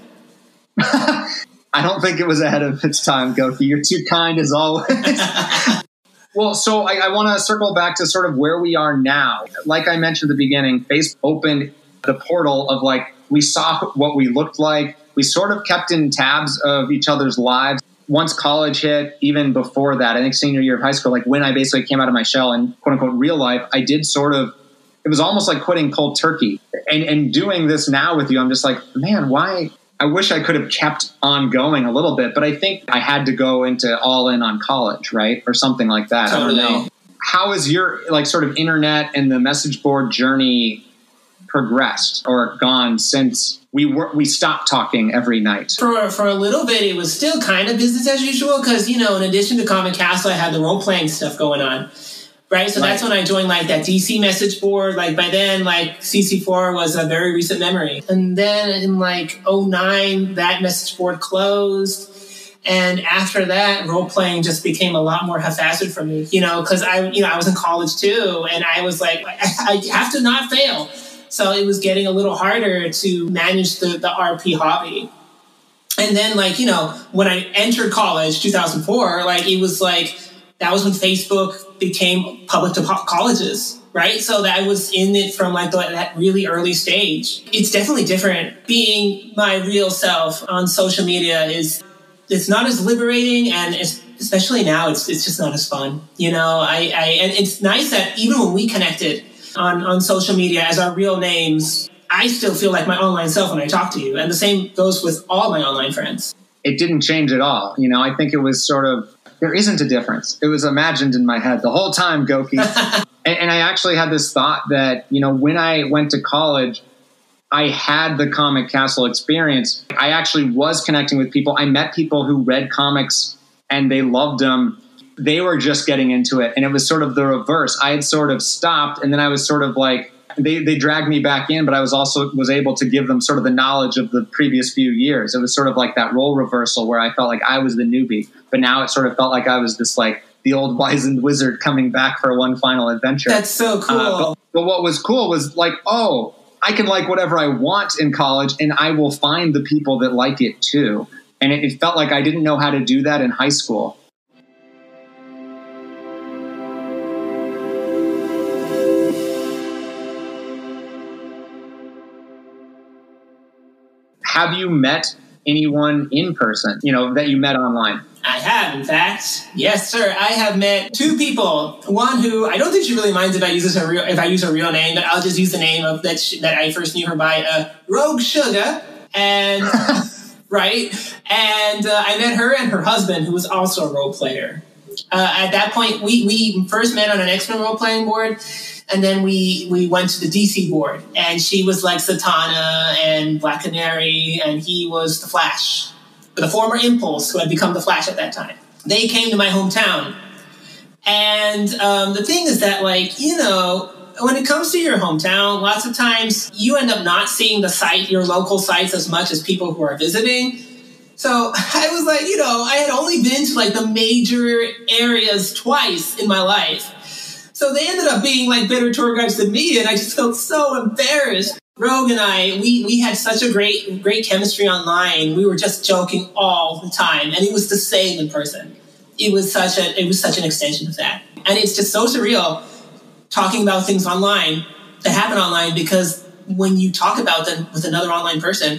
I don't think it was ahead of its time, Goki. You're too kind as always. well, so I, I want to circle back to sort of where we are now. Like I mentioned at the beginning, Facebook opened the portal of like, we saw what we looked like. We sort of kept in tabs of each other's lives. Once college hit, even before that, I think senior year of high school, like when I basically came out of my shell and quote unquote real life, I did sort of it was almost like quitting cold turkey. And and doing this now with you, I'm just like, man, why I wish I could have kept on going a little bit, but I think I had to go into all in on college, right? Or something like that. Totally. I don't know. How has your like sort of internet and the message board journey progressed or gone since we were we stopped talking every night? for for a little bit it was still kind of business as usual because you know in addition to Comic Castle i had the role-playing stuff going on right? So that's when i joined like that dc message board. Like by then like cc4 was a very recent memory. And then in like 09 that message board closed. And after that role-playing just became a lot more haphazard for me you know because i you know i was in college too and i was like i, I have to not fail. So it was getting a little harder to manage the, the rp hobby. And then like you know when i entered college 2004 like it was like that was when facebook became public to colleges right? So that I was in it from like the, that really early stage. It's definitely different. Being my real self on social media is it's not as liberating and especially now it's, it's just not as fun you know? I, I and it's nice that even when we connected on, on social media as our real names i still feel like my online self when i talk to you. And the same goes with all my online friends. It didn't change at all. You know, I think it was sort of there isn't a difference. It was imagined in my head the whole time, Goki. and, and I actually had this thought that, you know, when I went to college, I had the Comic Castle experience. I actually was connecting with people. I met people who read comics and they loved them. They were just getting into it. And it was sort of the reverse. I had sort of stopped and then I was sort of like, they, they dragged me back in, but I was also was able to give them sort of the knowledge of the previous few years. It was sort of like that role reversal where I felt like I was the newbie, but now it sort of felt like I was this like the old wizened wizard coming back for one final adventure. that's so cool Uh, but, but what was cool was like, oh, I can like whatever I want in college, and I will find the people that like it too. And it, it felt like I didn't know how to do that in high school. Have you met anyone in person, you know, that you met online? I have, in fact. Yes, sir. I have met two people. One who I don't think she really minds if I use her real if I use her real name, but I'll just use the name of that sh- that I first knew her by, uh, Rogue Sugar, and right. And uh, I met her and her husband, who was also a role player. Uh, at that point, we we first met on an X Men role playing board. And then we we went to the DC board, and she was like Satana and Black Canary, and he was the Flash the former Impulse, who had become the Flash at that time. They came to my hometown. And um, the thing is that, like, you know, when it comes to your hometown, lots of times you end up not seeing the site, your local sites, as much as people who are visiting. So I was like, you know, I had only been to like the major areas twice in my life. So they ended up being like better tour guides than me, and I just felt so embarrassed. Rogue and I, we we had such a great great chemistry online. We were just joking all the time, and it was the same in person. It was such a it was such an extension of that, and it's just so surreal talking about things online that happen online because when you talk about them with another online person,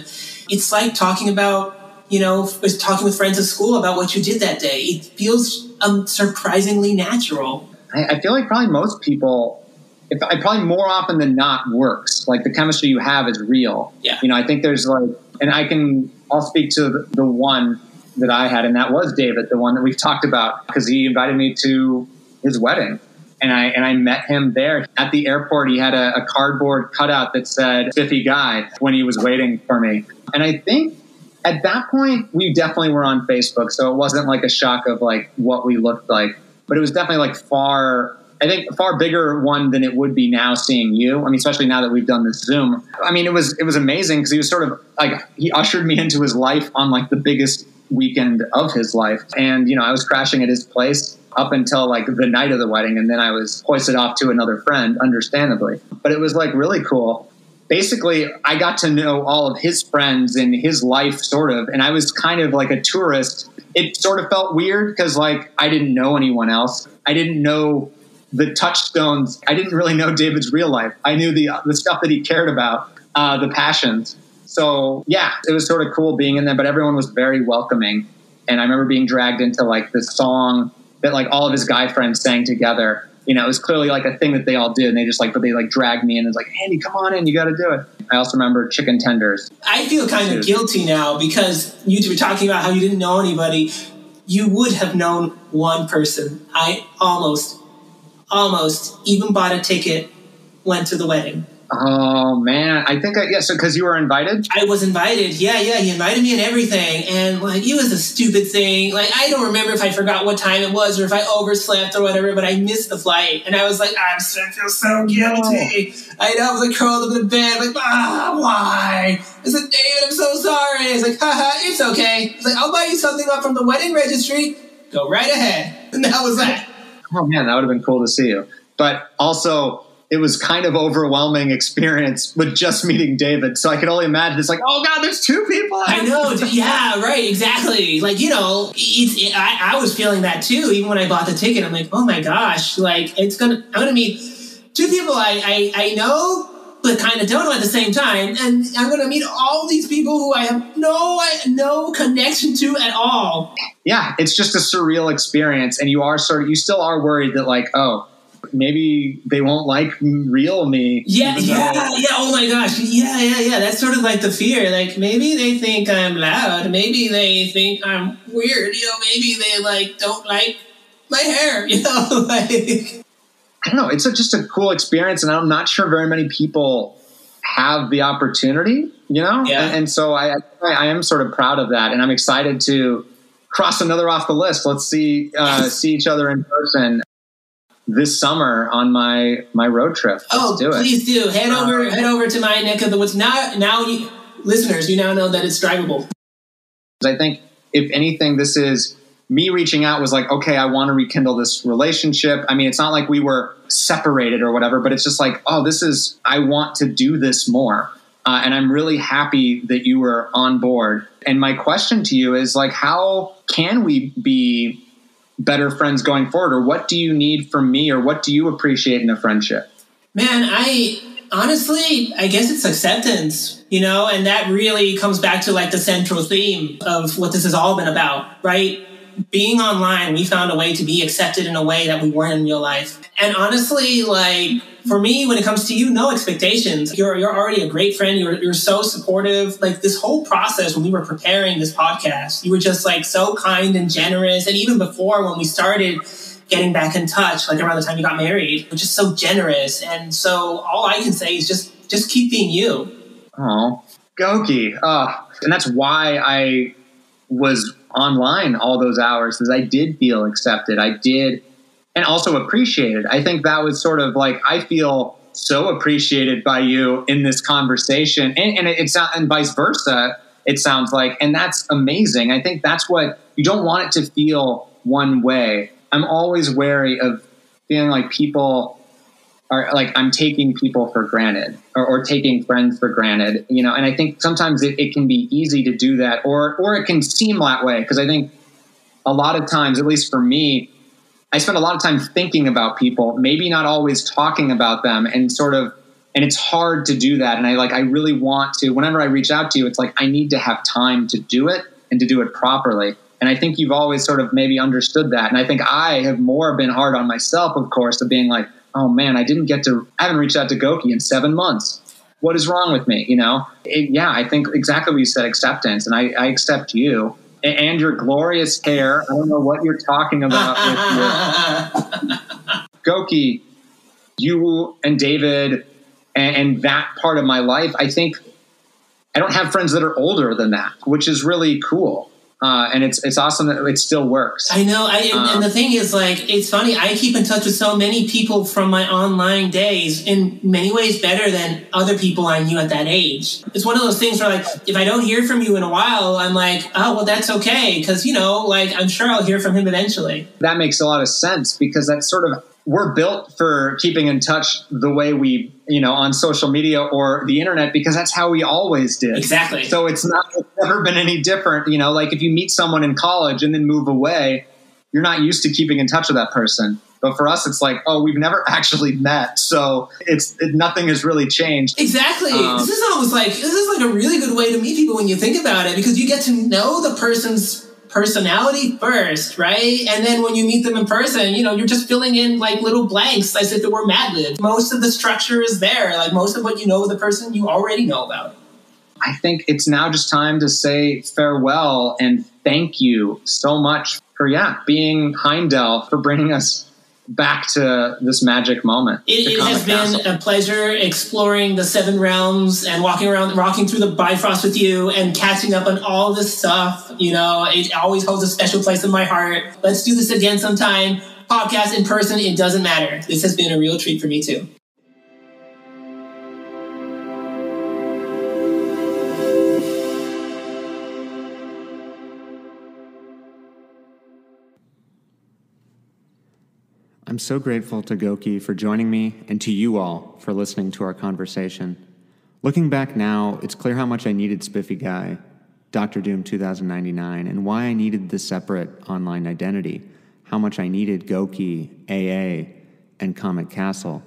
it's like talking about you know talking with friends at school about what you did that day. It feels um, surprisingly natural. I, I feel like probably most people if I probably more often than not works. Like the chemistry you have is real. Yeah. You know, I think there's like, and I can, I'll speak to the, the one that I had, and that was David, the one that we've talked about, because he invited me to his wedding. And I and I met him there at the airport. He had a, a cardboard cutout that said "Spiffy Guy" when he was waiting for me. And I think at that point we definitely were on Facebook, so it wasn't like a shock of like what we looked like, but it was definitely like far I think far bigger one than it would be now seeing you. I mean, especially now that we've done this Zoom. I mean, it was it was amazing because he was sort of like he ushered me into his life on like the biggest weekend of his life, and you know I was crashing at his place up until like the night of the wedding, and then I was hoisted off to another friend, understandably. But it was like really cool. Basically, I got to know all of his friends and his life, sort of, and I was kind of like a tourist. It sort of felt weird because like I didn't know anyone else. I didn't know the touchstones. I didn't really know David's real life. I knew the the stuff that he cared about, uh, the passions. So yeah, it was sort of cool being in there. But everyone was very welcoming, and I remember being dragged into like this song that like all of his guy friends sang together. You know, it was clearly like a thing that they all did, and they just like, but they like dragged me in and was like, Andy, come on in, you got to do it. I also remember chicken tenders. I feel kind of guilty now because you were talking about how you didn't know anybody. You would have known one person. I almost almost even bought a ticket, went to the wedding. Oh man, I think I yeah. So because you were invited, I was invited. Yeah, yeah. He invited me and everything, and like it was a stupid thing. Like I don't remember if I forgot what time it was or if I overslept or whatever, but I missed the flight, and I was like, I'm so, I feel so guilty. No. I, I was like curled up in bed, like ah, why? I said, David, I'm so sorry. I was like, haha, it's okay. I was like, I'll buy you something up from the wedding registry. Go right ahead, and that was that oh man, that would have been cool to see you. But also, it was kind of overwhelming experience with just meeting David. So I could only imagine it's like, oh god, there's two people. I know. yeah, right. Exactly. Like you know, it's. It, I, I was feeling that too. Even when I bought the ticket, I'm like, oh my gosh, like it's gonna. I'm gonna meet two people I I, I know. But kind of don't know at the same time, and I'm going to meet all these people who I have no no connection to at all. Yeah, it's just a surreal experience, and you are sort of you still are worried that like, oh, maybe they won't like real me. Yeah, yeah, yeah. Oh my gosh. Yeah, yeah, yeah. That's sort of like the fear. Like maybe they think I'm loud. Maybe they think I'm weird. You know, maybe they like don't like my hair. You know, like. I don't know. It's a, just a cool experience, and I'm not sure very many people have the opportunity. You know, yeah. and, and so I, I am sort of proud of that, and I'm excited to cross another off the list. Let's see uh, see each other in person this summer on my my road trip. Let's oh, do please do head over uh, head over to my neck of the woods. Now, now, you, listeners, you now know that it's drivable. I think if anything, this is me reaching out was like, okay, I want to rekindle this relationship. I mean, it's not like we were separated or whatever, but it's just like, oh, this is I want to do this more. Uh, and I'm really happy that you were on board. And my question to you is like, how can we be better friends going forward? Or what do you need from me? Or what do you appreciate in a friendship? Man, I honestly, I guess it's acceptance, you know, and that really comes back to like the central theme of what this has all been about, right? Being online, we found a way to be accepted in a way that we weren't in real life. And honestly, like, for me, when it comes to you, no expectations. You're, you're already a great friend. You're, you're so supportive. Like this whole process when we were preparing this podcast, you were just like so kind and generous. And even before when we started getting back in touch, like around the time you got married, you're just so generous. And so all I can say is just, just keep being you. Oh, Goki. Uh, and that's why I was online all those hours because I did feel accepted. I did and also appreciated. I think that was sort of like I feel so appreciated by you in this conversation, and, and it's not, and vice versa. it sounds like. And that's amazing. I think that's what you don't want it to feel one way. I'm always wary of feeling like people are like I'm taking people for granted or, or, taking friends for granted, you know. And I think sometimes it, it can be easy to do that, or or it can seem that way because I think a lot of times, at least for me, I spend a lot of time thinking about people, maybe not always talking about them, and sort of. And it's hard to do that. And I like I really want to. Whenever I reach out to you, it's like I need to have time to do it and to do it properly. And I think you've always sort of maybe understood that. And I think I have more been hard on myself, of course, of being like, oh man, I didn't get to, I haven't reached out to Goki in seven months. What is wrong with me? You know, it, yeah, I think exactly what you said, acceptance. And I, I accept you and, your glorious hair. I don't know what you're talking about with your Goki, you and David and, and that part of my life. I think I don't have friends that are older than that, which is really cool. Uh, and it's it's awesome that it still works. I know. I, and, um, and, the thing is, like, it's funny. I keep in touch with so many people from my online days, in many ways better than other people I knew at that age. It's one of those things where, like, if I don't hear from you in a while, I'm like, oh well, that's okay, because you know, like, I'm sure I'll hear from him eventually. That makes a lot of sense because that's sort of we're built for keeping in touch the way we you know on social media or the internet because that's how we always did. Exactly. So it's not it's never been any different you know like if you meet someone in college and then move away you're not used to keeping in touch with that person. But for us it's like oh we've never actually met. So it's it, nothing has really changed. Exactly. Um, this is almost like this is like a really good way to meet people when you think about it because you get to know the person's personality first, right? And then when you meet them in person, you know, you're just filling in like little blanks as if it were Mad Lib. Most of the structure is there. Like most of what you know of the person, you already know about. I think it's now just time to say farewell and thank you so much for, yeah, being Heimdall, for bringing us back to this magic moment. It, it has been a pleasure exploring the seven realms and walking around, rocking through the Bifrost with you and catching up on all this stuff. You know, it always holds a special place in my heart. Let's do this again sometime. Podcast in person, it doesn't matter. This has been a real treat for me too. I'm so grateful to Goki for joining me and to you all for listening to our conversation. Looking back now, it's clear how much I needed Spiffy Guy, Doctor Doom 2099, and why I needed the separate online identity, how much I needed Goki, AA, and Comic Castle.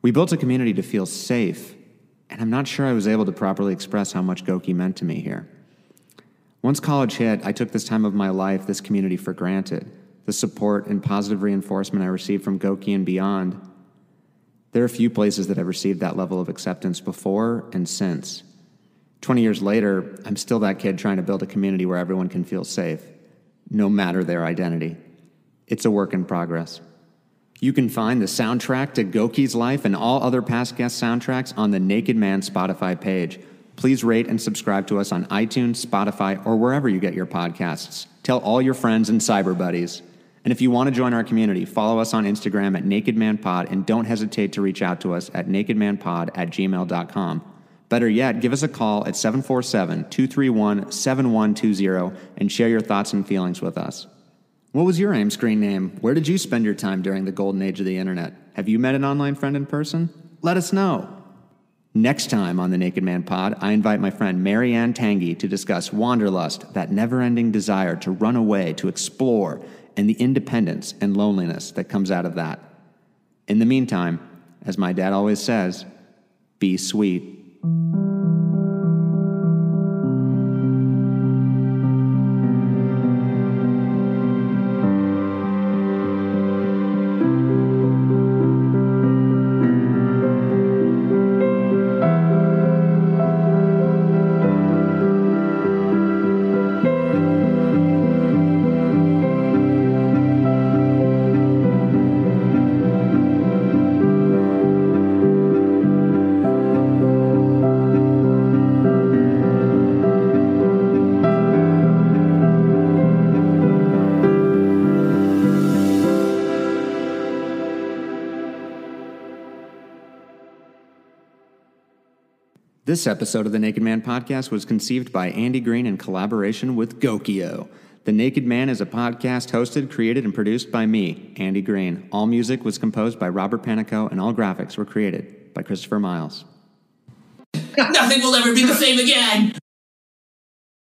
We built a community to feel safe, and I'm not sure I was able to properly express how much Goki meant to me here. Once college hit, I took this time of my life, this community for granted the support and positive reinforcement I received from Goki and beyond, there are few places that have received that level of acceptance before and since. 20 years later, I'm still that kid trying to build a community where everyone can feel safe, no matter their identity. It's a work in progress. You can find the soundtrack to Goki's life and all other past guest soundtracks on the Naked Man Spotify page. Please rate and subscribe to us on iTunes, Spotify, or wherever you get your podcasts. Tell all your friends and cyber buddies. And if you want to join our community, follow us on Instagram at NakedManPod and don't hesitate to reach out to us at nakedmanpod at gmail.com. Better yet, give us a call at 747 231 7120 and share your thoughts and feelings with us. What was your AIM screen name? Where did you spend your time during the golden age of the internet? Have you met an online friend in person? Let us know. Next time on the Naked Man Pod, I invite my friend Marianne Tangi to discuss wanderlust, that never ending desire to run away, to explore, and the independence and loneliness that comes out of that. In the meantime, as my dad always says, be sweet. This episode of the Naked Man podcast was conceived by Andy Green in collaboration with Gokio. The Naked Man is a podcast hosted, created, and produced by me, Andy Green. All music was composed by Robert Panico, and all graphics were created by Christopher Miles. Nothing will ever be the same again.